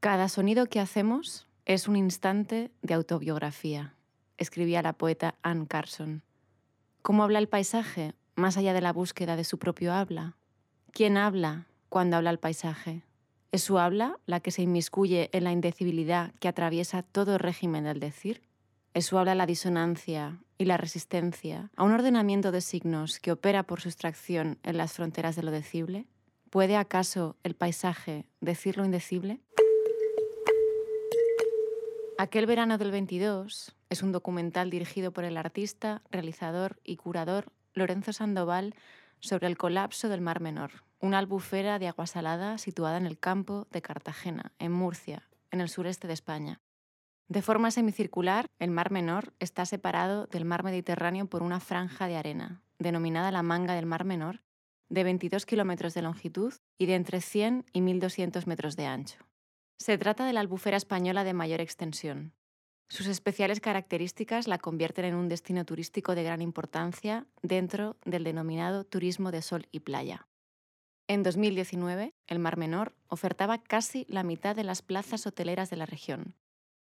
Cada sonido que hacemos es un instante de autobiografía, escribía la poeta Anne Carson. ¿Cómo habla el paisaje más allá de la búsqueda de su propio habla? ¿Quién habla cuando habla el paisaje? ¿Es su habla la que se inmiscuye en la indecibilidad que atraviesa todo régimen del decir? ¿Es su habla la disonancia y la resistencia a un ordenamiento de signos que opera por sustracción en las fronteras de lo decible? ¿Puede acaso el paisaje decir lo indecible? Aquel verano del 22 es un documental dirigido por el artista, realizador y curador Lorenzo Sandoval sobre el colapso del Mar Menor, una albufera de agua salada situada en el campo de Cartagena, en Murcia, en el sureste de España. De forma semicircular, el Mar Menor está separado del Mar Mediterráneo por una franja de arena, denominada la Manga del Mar Menor, de 22 kilómetros de longitud y de entre 100 y 1.200 metros de ancho. Se trata de la albufera española de mayor extensión. Sus especiales características la convierten en un destino turístico de gran importancia dentro del denominado turismo de sol y playa. En 2019, el Mar Menor ofertaba casi la mitad de las plazas hoteleras de la región,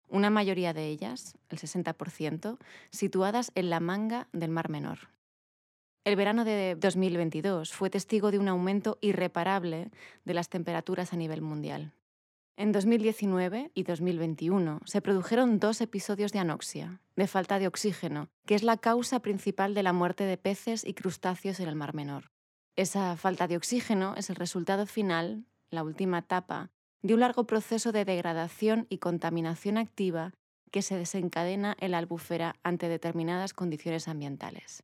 una mayoría de ellas, el 60%, situadas en la manga del Mar Menor. El verano de 2022 fue testigo de un aumento irreparable de las temperaturas a nivel mundial. En 2019 y 2021 se produjeron dos episodios de anoxia, de falta de oxígeno, que es la causa principal de la muerte de peces y crustáceos en el Mar Menor. Esa falta de oxígeno es el resultado final, la última etapa, de un largo proceso de degradación y contaminación activa que se desencadena en la albufera ante determinadas condiciones ambientales.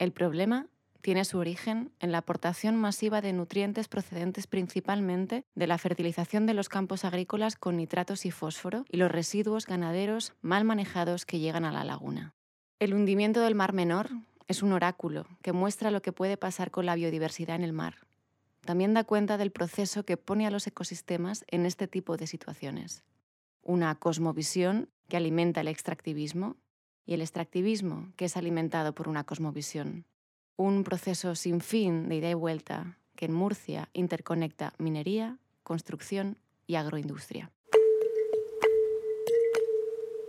El problema tiene su origen en la aportación masiva de nutrientes procedentes principalmente de la fertilización de los campos agrícolas con nitratos y fósforo y los residuos ganaderos mal manejados que llegan a la laguna. El hundimiento del Mar Menor es un oráculo que muestra lo que puede pasar con la biodiversidad en el mar. También da cuenta del proceso que pone a los ecosistemas en este tipo de situaciones. Una cosmovisión que alimenta el extractivismo y el extractivismo que es alimentado por una cosmovisión un proceso sin fin de ida y vuelta que en Murcia interconecta minería, construcción y agroindustria.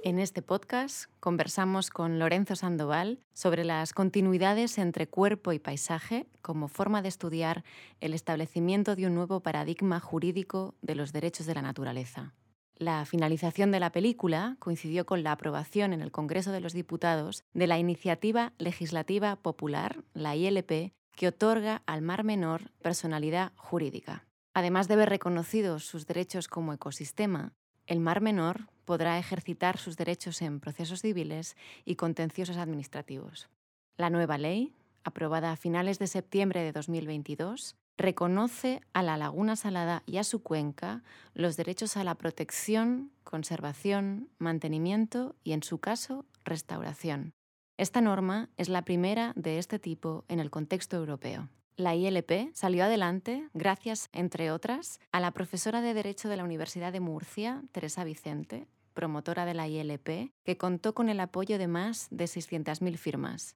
En este podcast conversamos con Lorenzo Sandoval sobre las continuidades entre cuerpo y paisaje como forma de estudiar el establecimiento de un nuevo paradigma jurídico de los derechos de la naturaleza. La finalización de la película coincidió con la aprobación en el Congreso de los Diputados de la Iniciativa Legislativa Popular, la ILP, que otorga al Mar Menor personalidad jurídica. Además de ver reconocidos sus derechos como ecosistema, el Mar Menor podrá ejercitar sus derechos en procesos civiles y contenciosos administrativos. La nueva ley, aprobada a finales de septiembre de 2022, reconoce a la laguna salada y a su cuenca los derechos a la protección, conservación, mantenimiento y, en su caso, restauración. Esta norma es la primera de este tipo en el contexto europeo. La ILP salió adelante gracias, entre otras, a la profesora de Derecho de la Universidad de Murcia, Teresa Vicente, promotora de la ILP, que contó con el apoyo de más de 600.000 firmas.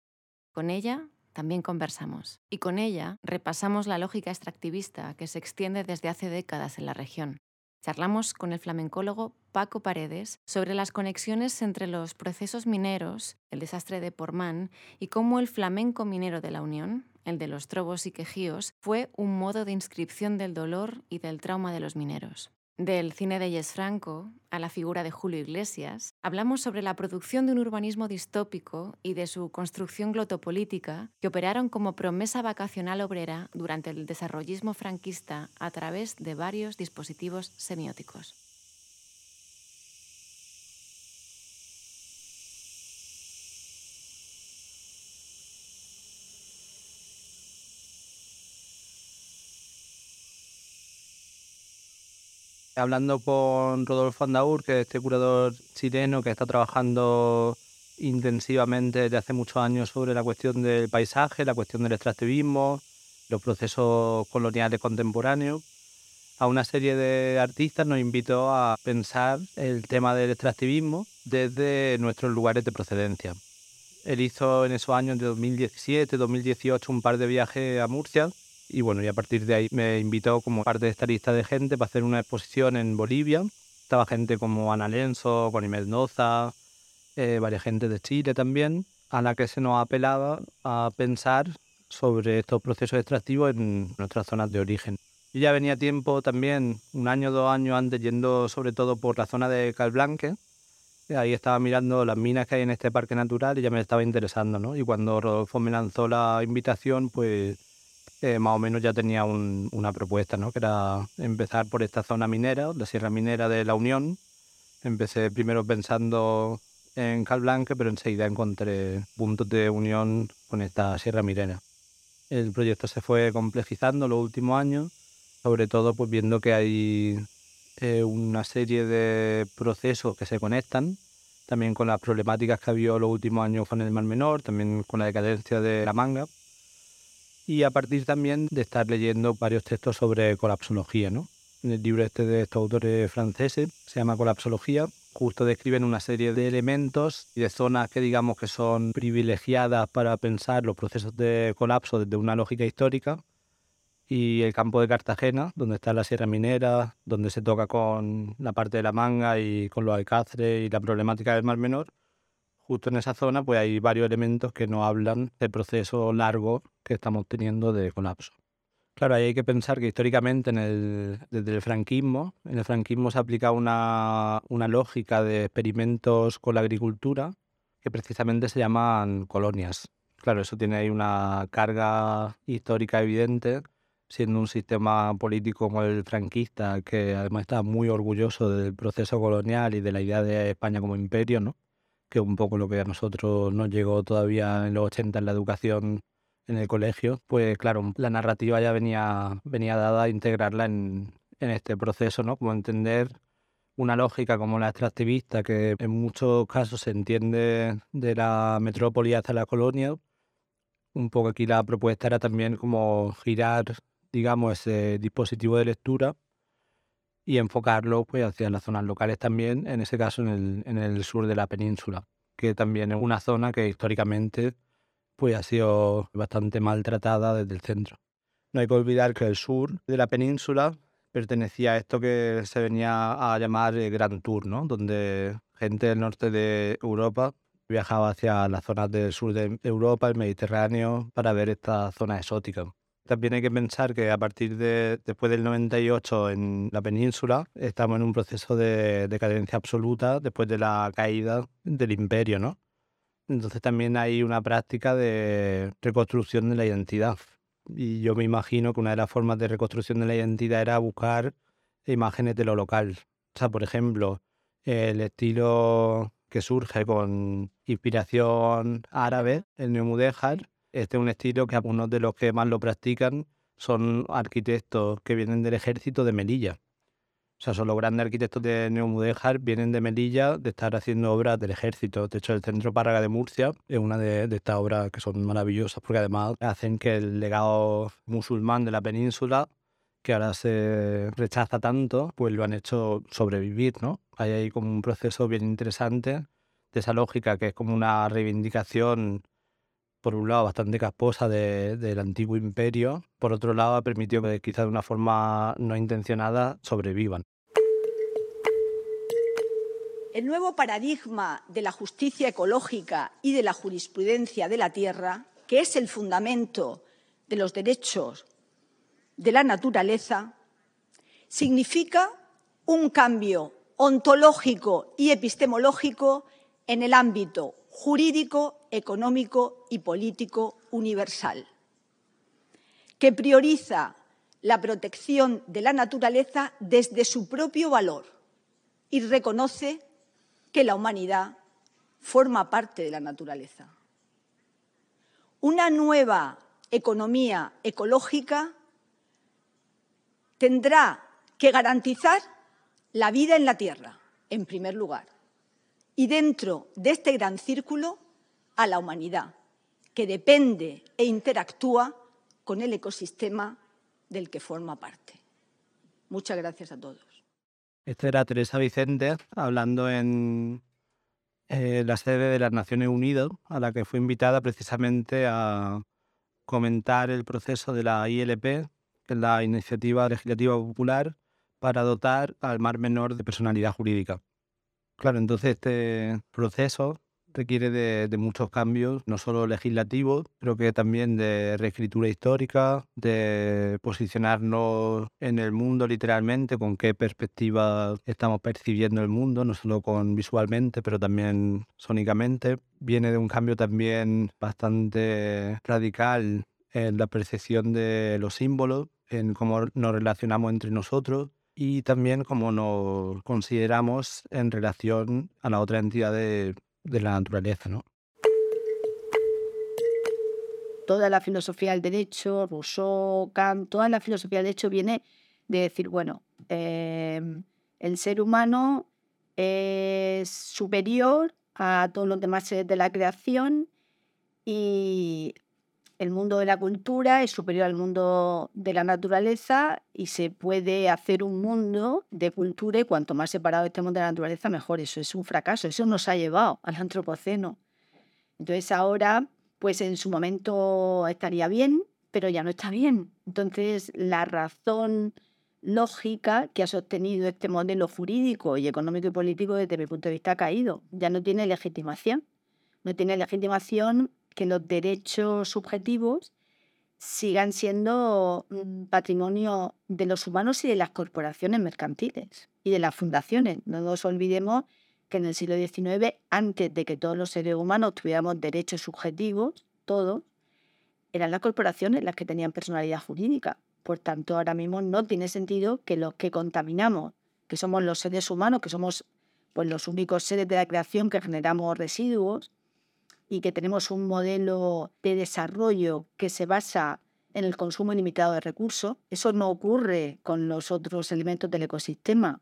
Con ella también conversamos. Y con ella repasamos la lógica extractivista que se extiende desde hace décadas en la región. Charlamos con el flamencólogo Paco Paredes sobre las conexiones entre los procesos mineros, el desastre de Portmán, y cómo el flamenco minero de la Unión, el de los trobos y quejíos, fue un modo de inscripción del dolor y del trauma de los mineros. Del cine de Yes Franco a la figura de Julio Iglesias, hablamos sobre la producción de un urbanismo distópico y de su construcción glotopolítica que operaron como promesa vacacional obrera durante el desarrollismo franquista a través de varios dispositivos semióticos. Hablando con Rodolfo Andaur, que es este curador chileno que está trabajando intensivamente desde hace muchos años sobre la cuestión del paisaje, la cuestión del extractivismo, los procesos coloniales contemporáneos. A una serie de artistas nos invitó a pensar el tema del extractivismo desde nuestros lugares de procedencia. Él hizo en esos años de 2017, 2018 un par de viajes a Murcia Y bueno, y a partir de ahí me invitó como parte de esta lista de gente para hacer una exposición en Bolivia. Estaba gente como Ana Lenzo, Connie Mendoza, eh, varias gente de Chile también, a la que se nos apelaba a pensar sobre estos procesos extractivos en nuestras zonas de origen. Yo ya venía tiempo también, un año, dos años antes, yendo sobre todo por la zona de Calblanque. Ahí estaba mirando las minas que hay en este parque natural y ya me estaba interesando, ¿no? Y cuando Rodolfo me lanzó la invitación, pues eh, más o menos ya tenía una propuesta, ¿no? que era empezar por esta zona minera, la Sierra Minera de la Unión. Empecé primero pensando en Calblanque, pero enseguida encontré puntos de unión con esta Sierra Minera. El proyecto se fue complejizando los últimos años, sobre todo pues viendo que hay eh, una serie de procesos que se conectan, también con las problemáticas que ha habido los últimos años con el Mar Menor, también con la decadencia de la manga y a partir también de estar leyendo varios textos sobre colapsología. ¿no? El libro este de estos autores franceses se llama Colapsología, justo describen una serie de elementos y de zonas que digamos que son privilegiadas para pensar los procesos de colapso desde una lógica histórica y el campo de Cartagena, donde está la Sierra Minera, donde se toca con la parte de la manga y con los alcáceres y la problemática del Mar Menor, justo en esa zona pues hay varios elementos que nos hablan del proceso largo que estamos teniendo de colapso. Claro, ahí hay que pensar que históricamente en el, desde el franquismo, en el franquismo se ha aplicado una, una lógica de experimentos con la agricultura que precisamente se llaman colonias. Claro, eso tiene ahí una carga histórica evidente, siendo un sistema político como el franquista, que además está muy orgulloso del proceso colonial y de la idea de España como imperio, ¿no? Que un poco lo que a nosotros nos llegó todavía en los 80 en la educación en el colegio, pues claro, la narrativa ya venía, venía dada a integrarla en, en este proceso, ¿no? Como entender una lógica como la extractivista, que en muchos casos se entiende de la metrópoli hasta la colonia. Un poco aquí la propuesta era también como girar, digamos, ese dispositivo de lectura y enfocarlo pues, hacia las zonas locales también, en ese caso en el, en el sur de la península, que también es una zona que históricamente pues, ha sido bastante maltratada desde el centro. No hay que olvidar que el sur de la península pertenecía a esto que se venía a llamar el Gran Tour, ¿no? donde gente del norte de Europa viajaba hacia las zonas del sur de Europa, el Mediterráneo, para ver esta zona exótica. También hay que pensar que a partir de después del 98 en la península estamos en un proceso de decadencia absoluta después de la caída del imperio, ¿no? Entonces también hay una práctica de reconstrucción de la identidad. Y yo me imagino que una de las formas de reconstrucción de la identidad era buscar imágenes de lo local. O sea, por ejemplo, el estilo que surge con inspiración árabe, el neomudéjar, este es un estilo que algunos de los que más lo practican son arquitectos que vienen del ejército de Melilla. O sea, son los grandes arquitectos de Neomudéjar, vienen de Melilla, de estar haciendo obras del ejército. De hecho, el Centro Párraga de Murcia es una de, estas obras que son maravillosas porque además hacen que el legado musulmán de la península, que ahora se rechaza tanto, pues lo han hecho sobrevivir, ¿no? Hay ahí como un proceso bien interesante de esa lógica que es como una reivindicación por un lado, bastante casposa del antiguo imperio, por otro lado, ha permitido que quizás de una forma no intencionada sobrevivan. El nuevo paradigma de la justicia ecológica y de la jurisprudencia de la tierra, que es el fundamento de los derechos de la naturaleza, significa un cambio ontológico y epistemológico en el ámbito jurídico, económico y político universal, que prioriza la protección de la naturaleza desde su propio valor y reconoce que la humanidad forma parte de la naturaleza. Una nueva economía ecológica tendrá que garantizar la vida en la Tierra, en primer lugar, y dentro de este gran círculo a la humanidad, que depende e interactúa con el ecosistema del que forma parte. Muchas gracias a todos. Esta era Teresa Vicente hablando en eh, la sede de las Naciones Unidas, a la que fue invitada precisamente a, comentar el proceso de la ILP, que es la Iniciativa Legislativa Popular, para dotar al Mar Menor de personalidad jurídica. Claro, entonces este proceso requiere de, muchos cambios, no solo legislativos, pero que también de reescritura histórica, de posicionarnos en el mundo literalmente, con qué perspectiva estamos percibiendo el mundo, no solo con visualmente, pero también sónicamente. Viene de un cambio también bastante radical en la percepción de los símbolos, en cómo nos relacionamos entre nosotros y también cómo nos consideramos en relación a la otra entidad de, la naturaleza, ¿no? Toda la filosofía del derecho, Rousseau, Kant, toda la filosofía del derecho viene de decir, bueno, em, el ser humano es superior a todos los demás de la creación y el mundo de la cultura es superior al mundo de la naturaleza y se puede hacer un mundo de cultura y cuanto más separado estemos de la naturaleza, mejor. Eso es un fracaso, eso nos ha llevado al antropoceno. Entonces ahora, pues en su momento estaría bien, pero ya no está bien. Entonces la razón lógica que ha sostenido este modelo jurídico y económico y político desde mi punto de vista ha caído. Ya no tiene legitimación. No tiene legitimación que los derechos subjetivos sigan siendo patrimonio de los humanos y de las corporaciones mercantiles y de las fundaciones. No nos olvidemos que en el siglo XIX, antes de que todos los seres humanos tuviéramos derechos subjetivos, todos, eran las corporaciones las que tenían personalidad jurídica. Por tanto, ahora mismo no tiene sentido que los que contaminamos, que somos los seres humanos, que somos pues, los únicos seres de la creación que generamos residuos, y que tenemos un modelo de desarrollo que se basa en el consumo ilimitado de recursos. Eso no ocurre con los otros elementos del ecosistema.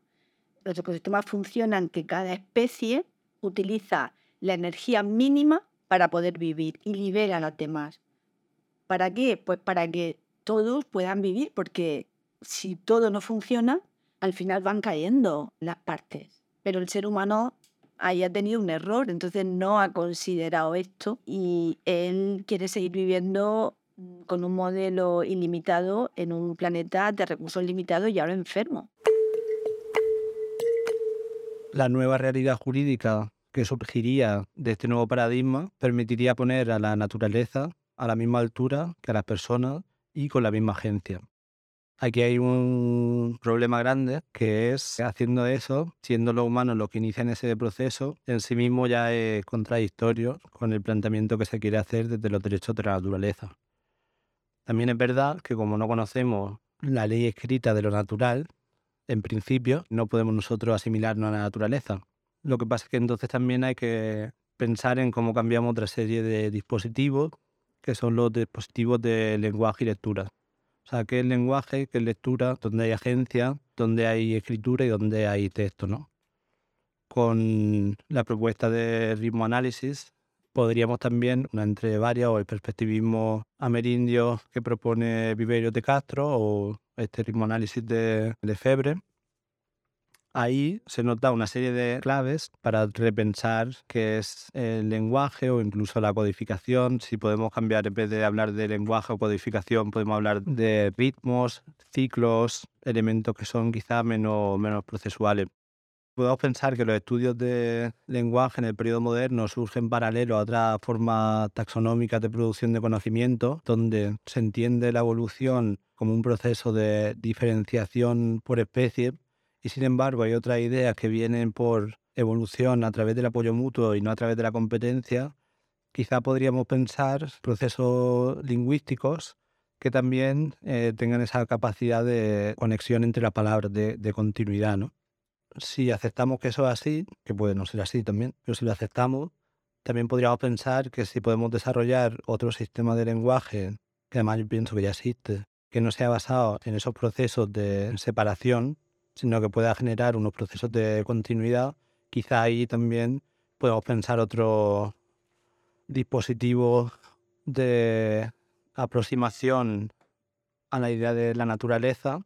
Los ecosistemas funcionan que cada especie utiliza la energía mínima para poder vivir y libera a los demás. ¿Para qué? Pues para que todos puedan vivir, porque si todo no funciona, al final van cayendo las partes. Pero el ser humano haya tenido un error, entonces no ha considerado esto y él quiere seguir viviendo mm, con un modelo ilimitado en un planeta de recursos limitados y ahora enfermo. La nueva realidad jurídica que surgiría de este nuevo paradigma permitiría poner a la naturaleza a la misma altura que a las personas y con la misma agencia. Aquí hay un problema grande que es haciendo eso, siendo los humanos los que inician ese proceso, en sí mismo ya es contradictorio con el planteamiento que se quiere hacer desde los derechos de la naturaleza. También es verdad que como no conocemos la ley escrita de lo natural, en principio no podemos nosotros asimilarnos a la naturaleza. Lo que pasa es que entonces también hay que pensar en cómo cambiamos otra serie de dispositivos, que son los dispositivos de lenguaje y lectura. O sea, qué es lenguaje, qué es lectura, donde hay agencia, donde hay escritura y donde hay texto, ¿no? Con la propuesta de ritmo análisis podríamos también, una entre varias, o el perspectivismo amerindio que propone Viverio de Castro o este ritmo análisis de Lefebvre, ahí se nota una serie de claves para repensar qué es el lenguaje o incluso la codificación. Si podemos cambiar, en vez de hablar de lenguaje o codificación, podemos hablar de ritmos, ciclos, elementos que son quizá menos, menos procesuales. Podemos pensar que los estudios de lenguaje en el periodo moderno surgen paralelo a otras formas taxonómicas de producción de conocimiento, donde se entiende la evolución como un proceso de diferenciación por especie, y sin embargo hay otras ideas que vienen por evolución a través del apoyo mutuo y no a través de la competencia, quizá podríamos pensar procesos lingüísticos que también eh, tengan esa capacidad de conexión entre las palabras, de, de continuidad. ¿no? Si aceptamos que eso es así, que puede no ser así también, pero si lo aceptamos, también podríamos pensar que si podemos desarrollar otro sistema de lenguaje, que además yo pienso que ya existe, que no sea basado en esos procesos de separación, sino que pueda generar unos procesos de continuidad, quizá ahí también podemos pensar otro dispositivo de aproximación a la idea de la naturaleza,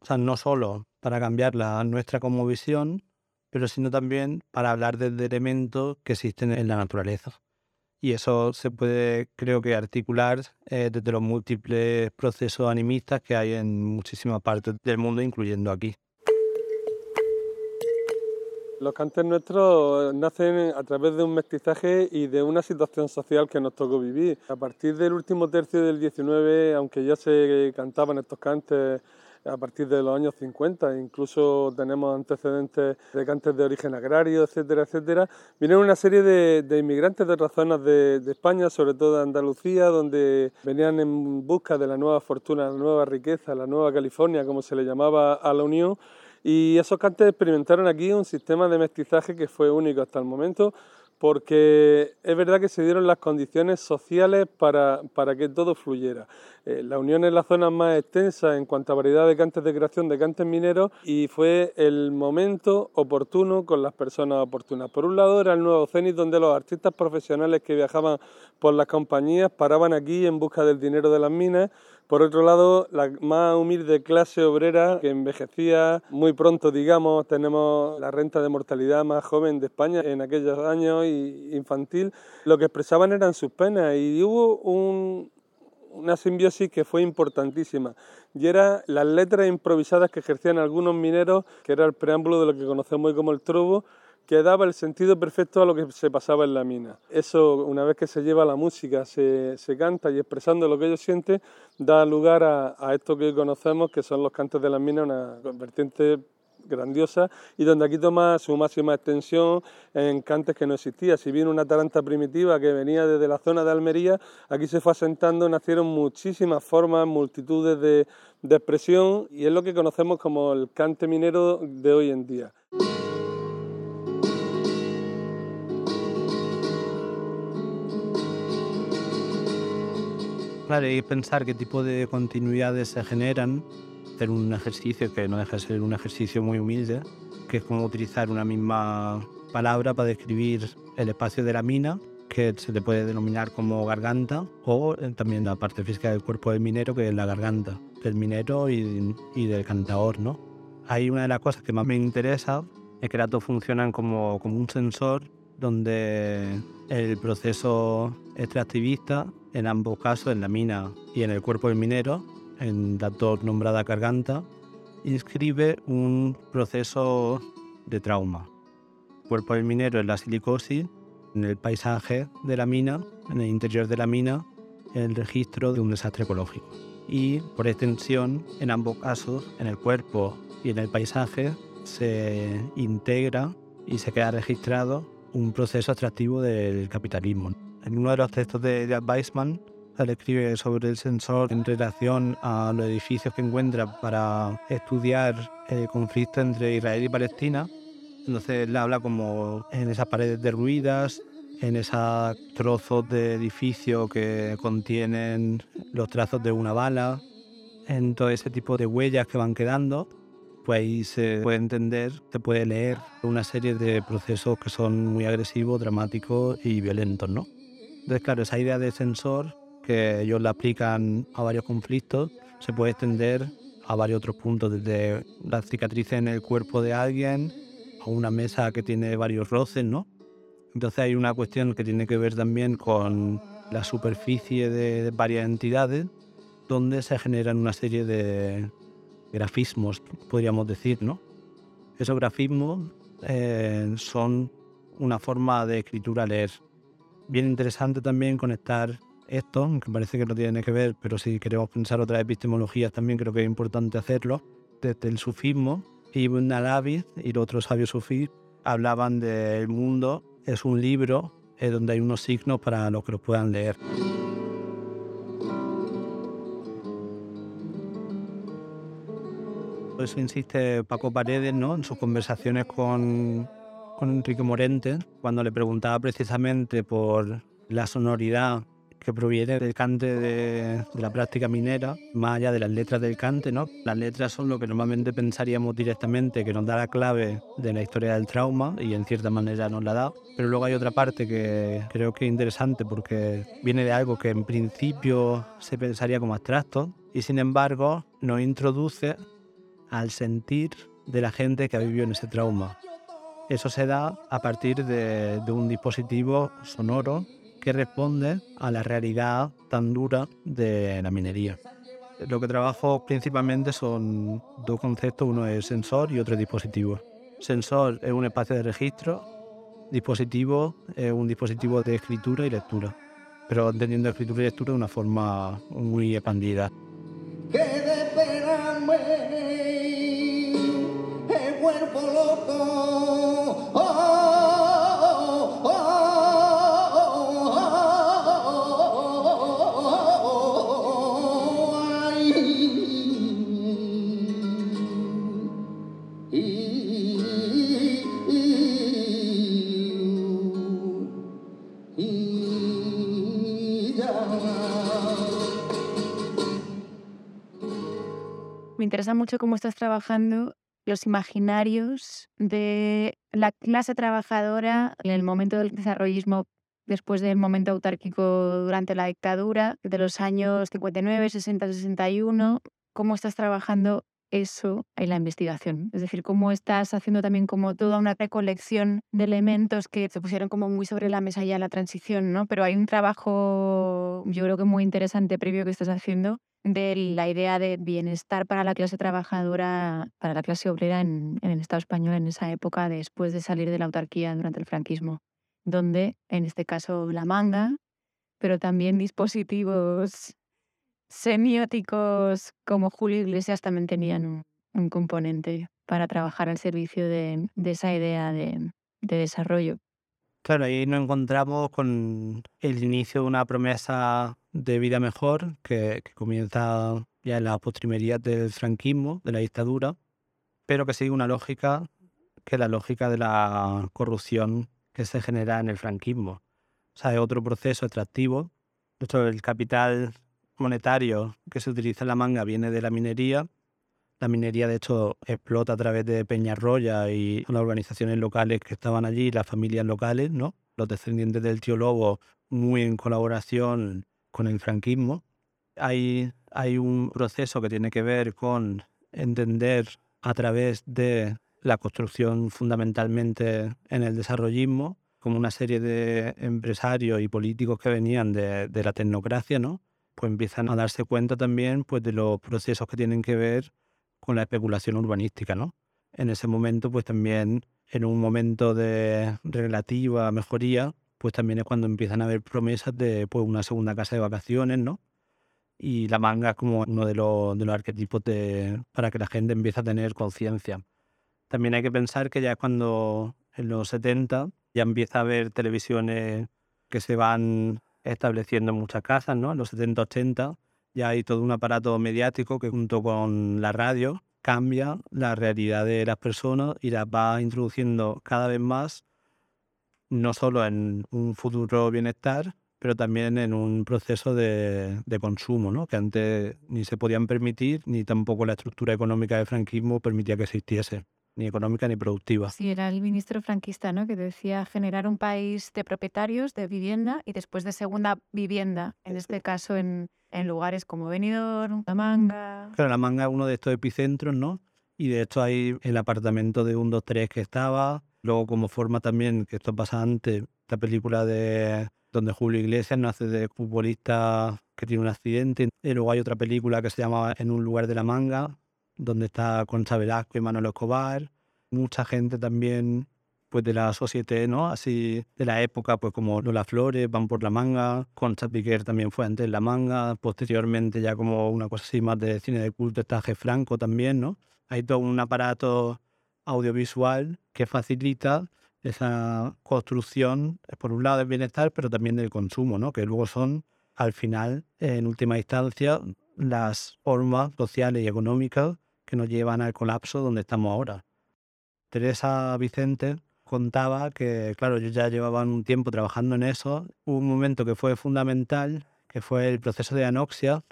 o sea, no solo para cambiarla nuestra como visión, pero sino también para hablar de elementos que existen en la naturaleza y eso se puede, creo que, articular eh, desde los múltiples procesos animistas que hay en muchísimas partes del mundo, incluyendo aquí. Los cantes nuestros nacen a través de un mestizaje y de una situación social que nos tocó vivir. A partir del último tercio del 19, aunque ya se cantaban estos cantes a partir de los años 50, incluso tenemos antecedentes de cantes de origen agrario, etcétera, etcétera. Vinieron una serie de, inmigrantes de otras zonas de, España, sobre todo de Andalucía, donde venían en busca de la nueva fortuna, la nueva riqueza, la nueva California, como se le llamaba a la Unión. Y esos cantes experimentaron aquí un sistema de mestizaje que fue único hasta el momento, porque es verdad que se dieron las condiciones sociales para, para que todo fluyera. Eh, la Unión es la zona más extensa en cuanto a variedad de cantes de creación de cantes mineros y fue el momento oportuno con las personas oportunas. Por un lado era el nuevo cenit donde los artistas profesionales que viajaban por las compañías paraban aquí en busca del dinero de las minas por otro lado, la más humilde clase obrera que envejecía muy pronto, digamos, tenemos la renta de mortalidad más joven de España en aquellos años infantil, lo que expresaban eran sus penas y hubo una simbiosis que fue importantísima y era las letras improvisadas que ejercían algunos mineros, que era el preámbulo de lo que conocemos hoy como el trobo, que daba el sentido perfecto a lo que se pasaba en la mina. Eso, una vez que se lleva la música, se, se canta y expresando lo que ellos sienten, da lugar a, a, esto que hoy conocemos, que son los cantos de las minas, una vertiente grandiosa y donde aquí toma su máxima extensión en cantes que no existía. Si bien una taranta primitiva que venía desde la zona de Almería, aquí se fue asentando, nacieron muchísimas formas, multitudes de, de expresión y es lo que conocemos como el cante minero de hoy en día. y pensar qué tipo de continuidades se generan, hacer un ejercicio que no deja de ser un ejercicio muy humilde, que es como utilizar una misma palabra para describir el espacio de la mina, que se le puede denominar como garganta, o eh, también la parte física del cuerpo del minero, que es la garganta del minero y, y del cantador, ¿no? Hay una de las cosas que más me interesa es que las dos funcionan como, como un sensor donde el proceso extractivista en ambos casos, en la mina y en el cuerpo del minero, en la dos nombrada garganta, inscribe un proceso de trauma. El cuerpo del minero es la silicosis, en el paisaje de la mina, en el interior de la mina, el registro de un desastre ecológico. Y por extensión, en ambos casos, en el cuerpo y en el paisaje, se integra y se queda registrado un proceso extractivo del capitalismo. En uno de los textos de Jack Weissman, él escribe sobre el sensor en relación a los edificios que encuentra para estudiar el conflicto entre Israel y Palestina. Entonces él habla como en esas paredes derruidas, en esos trozos de edificio que contienen los trazos de una bala, en todo ese tipo de huellas que van quedando, pues ahí se puede entender, se puede leer una serie de procesos que son muy agresivos, dramáticos y violentos, ¿no? Entonces, claro, esa idea de sensor que ellos la aplican a varios conflictos se puede extender a varios otros puntos, desde la cicatrices en el cuerpo de alguien a una mesa que tiene varios roces, ¿no? Entonces hay una cuestión que tiene que ver también con la superficie de, varias entidades, donde se generan una serie de grafismos, podríamos decir, ¿no? Esos grafismos eh, son una forma de escritura leer bien interesante también conectar esto, aunque parece que no tiene que ver, pero si queremos pensar otras epistemologías también creo que es importante hacerlo, desde el sufismo. Ibn Arabi y los otros sabios sufís hablaban del mundo, es un libro eh, donde hay unos signos para los que los puedan leer. Eso insiste Paco Paredes ¿no? en sus conversaciones con, con Enrique Morente cuando le preguntaba precisamente por la sonoridad que proviene del cante de, la práctica minera, más allá de las letras del cante, ¿no? Las letras son lo que normalmente pensaríamos directamente que nos da la clave de la historia del trauma y en cierta manera nos la da, pero luego hay otra parte que creo que es interesante porque viene de algo que en principio se pensaría como abstracto y sin embargo nos introduce al sentir de la gente que ha vivido en ese trauma. Eso se da a partir de, un dispositivo sonoro que responde a la realidad tan dura de la minería. Lo que trabajo principalmente son dos conceptos, uno es sensor y otro es dispositivo. Sensor es un espacio de registro, dispositivo es un dispositivo de escritura y lectura, pero entendiendo escritura y lectura de una forma muy expandida. Interesa mucho cómo estás trabajando los imaginarios de la clase trabajadora en el momento del desarrollismo después del momento autárquico durante la dictadura de los años 59, 60, 61, cómo estás trabajando eso en la investigación. Es decir, cómo estás haciendo también como toda una recolección de elementos que se pusieron como muy sobre la mesa ya en la transición, ¿no? Pero hay un trabajo, yo creo que muy interesante previo que estás haciendo de la idea de bienestar para la clase trabajadora, para la clase obrera en, en el Estado español en esa época después de salir de la autarquía durante el franquismo, donde en este caso la manga, pero también dispositivos semióticos como Julio Iglesias también tenían un, componente para trabajar al servicio de, esa idea de, de desarrollo. Claro, ahí nos encontramos con el inicio de una promesa de vida mejor que, que comienza ya en las postrimerías del franquismo, de la dictadura, pero que sigue una lógica que es la lógica de la corrupción que se genera en el franquismo. O sea, es otro proceso extractivo. Esto, el capital monetario que se utiliza en la manga viene de la minería. La minería, de hecho, explota a través de Peñarroya y las organizaciones locales que estaban allí, las familias locales, ¿no? Los descendientes del tío Lobo, muy en colaboración con el franquismo. Hay, hay un proceso que tiene que ver con entender a través de la construcción fundamentalmente en el desarrollismo, como una serie de empresarios y políticos que venían de, de la tecnocracia, ¿no? Pues empiezan a darse cuenta también pues, de los procesos que tienen que ver con la especulación urbanística, ¿no? En ese momento, pues también, en un momento de relativa mejoría, pues también es cuando empiezan a haber promesas de pues, una segunda casa de vacaciones, ¿no? Y la manga es como uno de los, de los arquetipos de, para que la gente empiece a tener conciencia. También hay que pensar que ya es cuando en los 70 ya empieza a haber televisiones que se van estableciendo en muchas casas, ¿no? En los 70-80 ya hay todo un aparato mediático que junto con la radio cambia la realidad de las personas y las va introduciendo cada vez más, no solo en un futuro bienestar, pero también en un proceso de, de consumo, ¿no? que antes ni se podían permitir, ni tampoco la estructura económica del franquismo permitía que existiese ni económica ni productiva. Sí, era el ministro franquista, ¿no? Que decía generar un país de propietarios de vivienda y después de segunda vivienda, en este caso en, en lugares como Benidorm, La Manga. Claro, La Manga es uno de estos epicentros, ¿no? Y de hecho hay el apartamento de 1, 2, 3 que estaba. Luego como forma también, que esto pasa antes, la película de donde Julio Iglesias nace de futbolista que tiene un accidente. Y luego hay otra película que se llama En un lugar de la manga, donde está Concha Velasco y Manuel Escobar, mucha gente también pues de la sociedad, ¿no? Así de la época, pues como Lola Flores, Van por la Manga, Concha Piquer también fue antes La Manga, posteriormente ya como una cosa así más de cine de culto está G. Franco también, ¿no? Hay todo un aparato audiovisual que facilita esa construcción, por un lado del bienestar, pero también del consumo, ¿no? Que luego son, al final, en última instancia, las formas sociales y económicas que nos llevan al colapso donde estamos ahora. Teresa Vicente contaba que, claro, yo ya llevaba un tiempo trabajando en eso. Hubo un momento que fue fundamental, que fue el proceso de anoxia.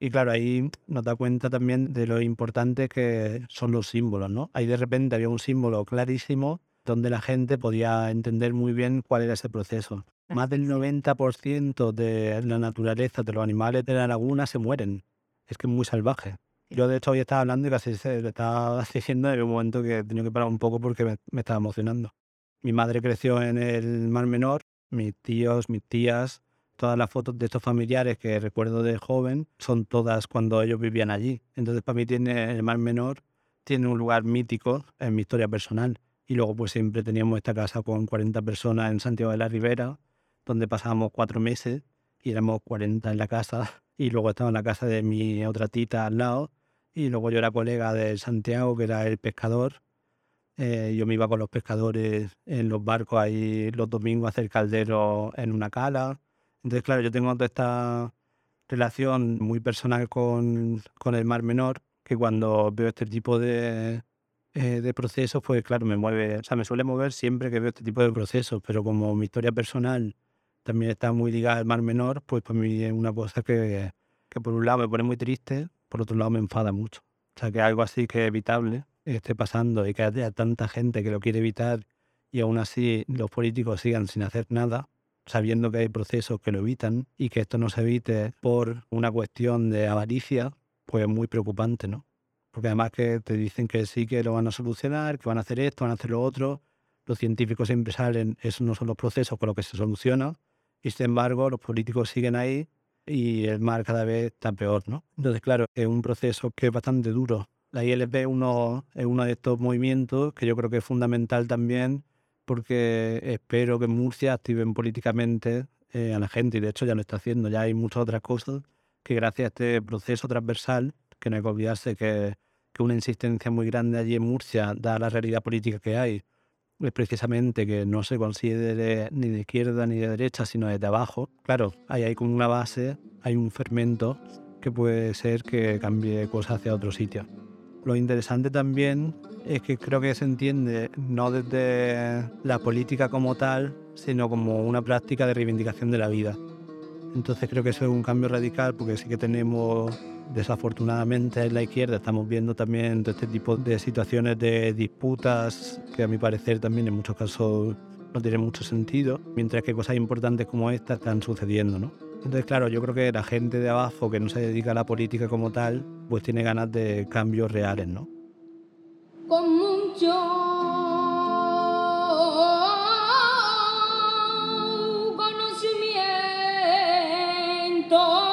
Y claro, ahí nos da cuenta también de lo importante que son los símbolos, ¿no? Ahí de repente había un símbolo clarísimo donde la gente podía entender muy bien cuál era ese proceso. Más del 90% de la naturaleza, de los animales de la laguna se mueren. Es que es muy salvaje. Yo de hecho hoy estaba hablando y casi se le estaba diciendo en un momento que he tenido que parar un poco porque me, me estaba emocionando. Mi madre creció en el Mar Menor, mis tíos, mis tías, todas las fotos de estos familiares que recuerdo de joven son todas cuando ellos vivían allí. Entonces para mí tiene el Mar Menor tiene un lugar mítico en mi historia personal. Y luego pues siempre teníamos esta casa con 40 personas en Santiago de la Ribera, donde pasábamos cuatro meses y éramos 40 en la casa. Y luego estaba en la casa de mi otra tita al lado. Y luego yo era colega de Santiago, que era el pescador. Eh, yo me iba con los pescadores en los barcos ahí los domingos a hacer caldero en una cala. Entonces, claro, yo tengo toda esta relación muy personal con, con el Mar Menor, que cuando veo este tipo de, eh, de procesos, pues claro, me mueve, o sea, me suele mover siempre que veo este tipo de procesos, pero como mi historia personal también está muy ligada al Mar Menor, pues para mí es una cosa que, que por un lado me pone muy triste, por otro lado me enfada mucho. O sea, que algo así que es evitable esté pasando y que haya tanta gente que lo quiere evitar y aún así los políticos sigan sin hacer nada, sabiendo que hay procesos que lo evitan y que esto no se evite por una cuestión de avaricia, pues es muy preocupante, ¿no? Porque además que te dicen que sí que lo van a solucionar, que van a hacer esto, van a hacer lo otro. Los científicos siempre salen, esos no son los procesos con los que se soluciona. Y sin embargo, los políticos siguen ahí y el mar cada vez está peor, ¿no? Entonces, claro, es un proceso que es bastante duro. La ILP es uno de estos movimientos que yo creo que es fundamental también porque espero que Murcia activen políticamente eh, a la gente y de hecho ya lo está haciendo. Ya hay muchas otras cosas que gracias a este proceso transversal, que no hay que olvidarse que, que una insistencia muy grande allí en Murcia, da la realidad política que hay, precisamente que no se considere ni de izquierda ni de derecha, sino desde abajo. Claro, hay ahí como una base, hay un fermento que puede ser que cambie cosas hacia otro sitio. Lo interesante también es que creo que se entiende no desde la política como tal, sino como una práctica de reivindicación de la vida. Entonces creo que eso es un cambio radical porque sí que tenemos, desafortunadamente en la izquierda, estamos viendo también este tipo de situaciones de disputas que a mi parecer también en muchos casos no tienen mucho sentido, mientras que cosas importantes como esta están sucediendo, ¿no? Entonces, claro, yo creo que la gente de abajo que no se dedica a la política como tal, pues tiene ganas de cambios reales, ¿no? Oh.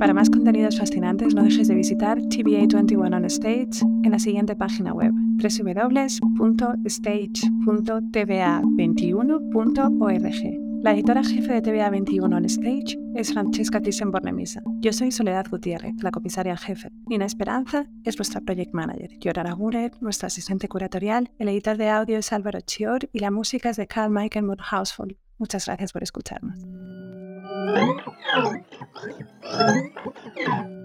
Para más contenidos fascinantes, no dejes de visitar TBA21 on Stage en la siguiente página web www.stage.tba21.org. La editora jefe de TVA 21 on Stage es Francesca Thyssen-Bornemisza. Yo soy Soledad Gutiérrez, la comisaria jefe. Nina Esperanza es nuestra project manager. Yorara Gurer, nuestra asistente curatorial. El editor de audio es Álvaro Chior y la música es de Carl Michael Murhausful. Muchas gracias por escucharnos. Yeah.